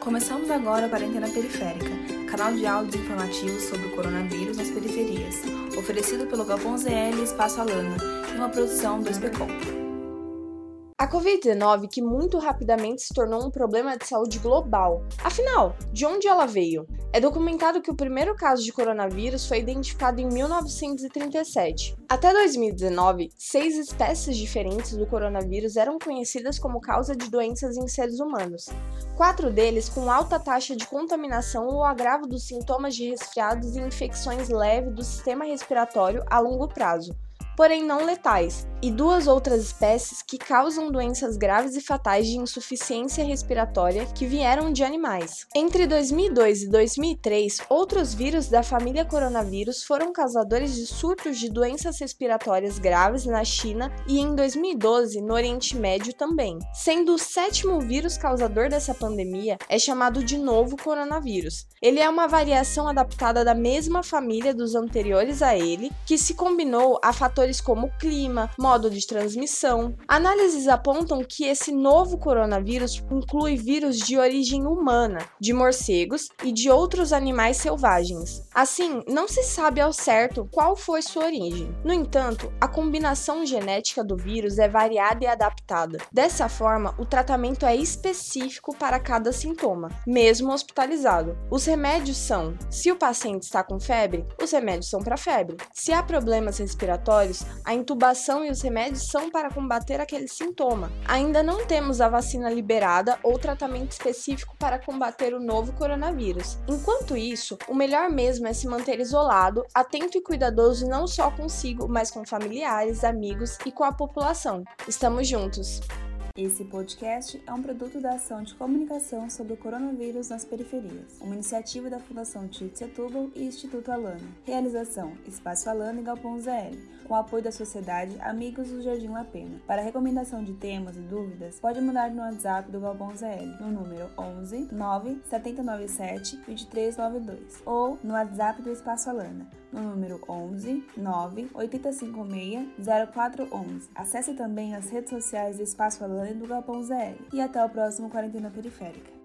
Começamos agora a Quarentena Periférica, canal de áudios informativos sobre o coronavírus nas periferias, oferecido pelo Galpão ZL Espaço Alana, em uma produção do SPCOM. A Covid-19 que muito rapidamente se tornou um problema de saúde global. Afinal, de onde ela veio? É documentado que o primeiro caso de coronavírus foi identificado em 1937. Até 2019, seis espécies diferentes do coronavírus eram conhecidas como causa de doenças em seres humanos. Quatro deles com alta taxa de contaminação ou agravo dos sintomas de resfriados e infecções leves do sistema respiratório a longo prazo porém não letais, e duas outras espécies que causam doenças graves e fatais de insuficiência respiratória que vieram de animais. Entre 2002 e 2003, outros vírus da família coronavírus foram causadores de surtos de doenças respiratórias graves na China e em 2012 no Oriente Médio também. Sendo o sétimo vírus causador dessa pandemia, é chamado de novo coronavírus. Ele é uma variação adaptada da mesma família dos anteriores a ele, que se combinou a fatores como clima, modo de transmissão. Análises apontam que esse novo coronavírus inclui vírus de origem humana, de morcegos e de outros animais selvagens. Assim, não se sabe ao certo qual foi sua origem. No entanto, a combinação genética do vírus é variada e adaptada. Dessa forma, o tratamento é específico para cada sintoma, mesmo hospitalizado. Os remédios são: se o paciente está com febre, os remédios são para febre. Se há problemas respiratórios, a intubação e os remédios são para combater aquele sintoma. Ainda não temos a vacina liberada ou tratamento específico para combater o novo coronavírus. Enquanto isso, o melhor mesmo é se manter isolado, atento e cuidadoso não só consigo, mas com familiares, amigos e com a população. Estamos juntos! Esse podcast é um produto da ação de comunicação sobre o coronavírus nas periferias, uma iniciativa da Fundação Tite Setúbal e Instituto Alana. Realização: Espaço Alana e Galpão ZL, com apoio da Sociedade Amigos do Jardim La Pena. Para recomendação de temas e dúvidas, pode mandar no WhatsApp do Galpão ZL, no número 11 9 797 2392, ou no WhatsApp do Espaço Alana, no número 11 9 856 0411. Acesse também as redes sociais do Espaço Alana e do Galpão ZL. E até o próximo Quarentena Periférica.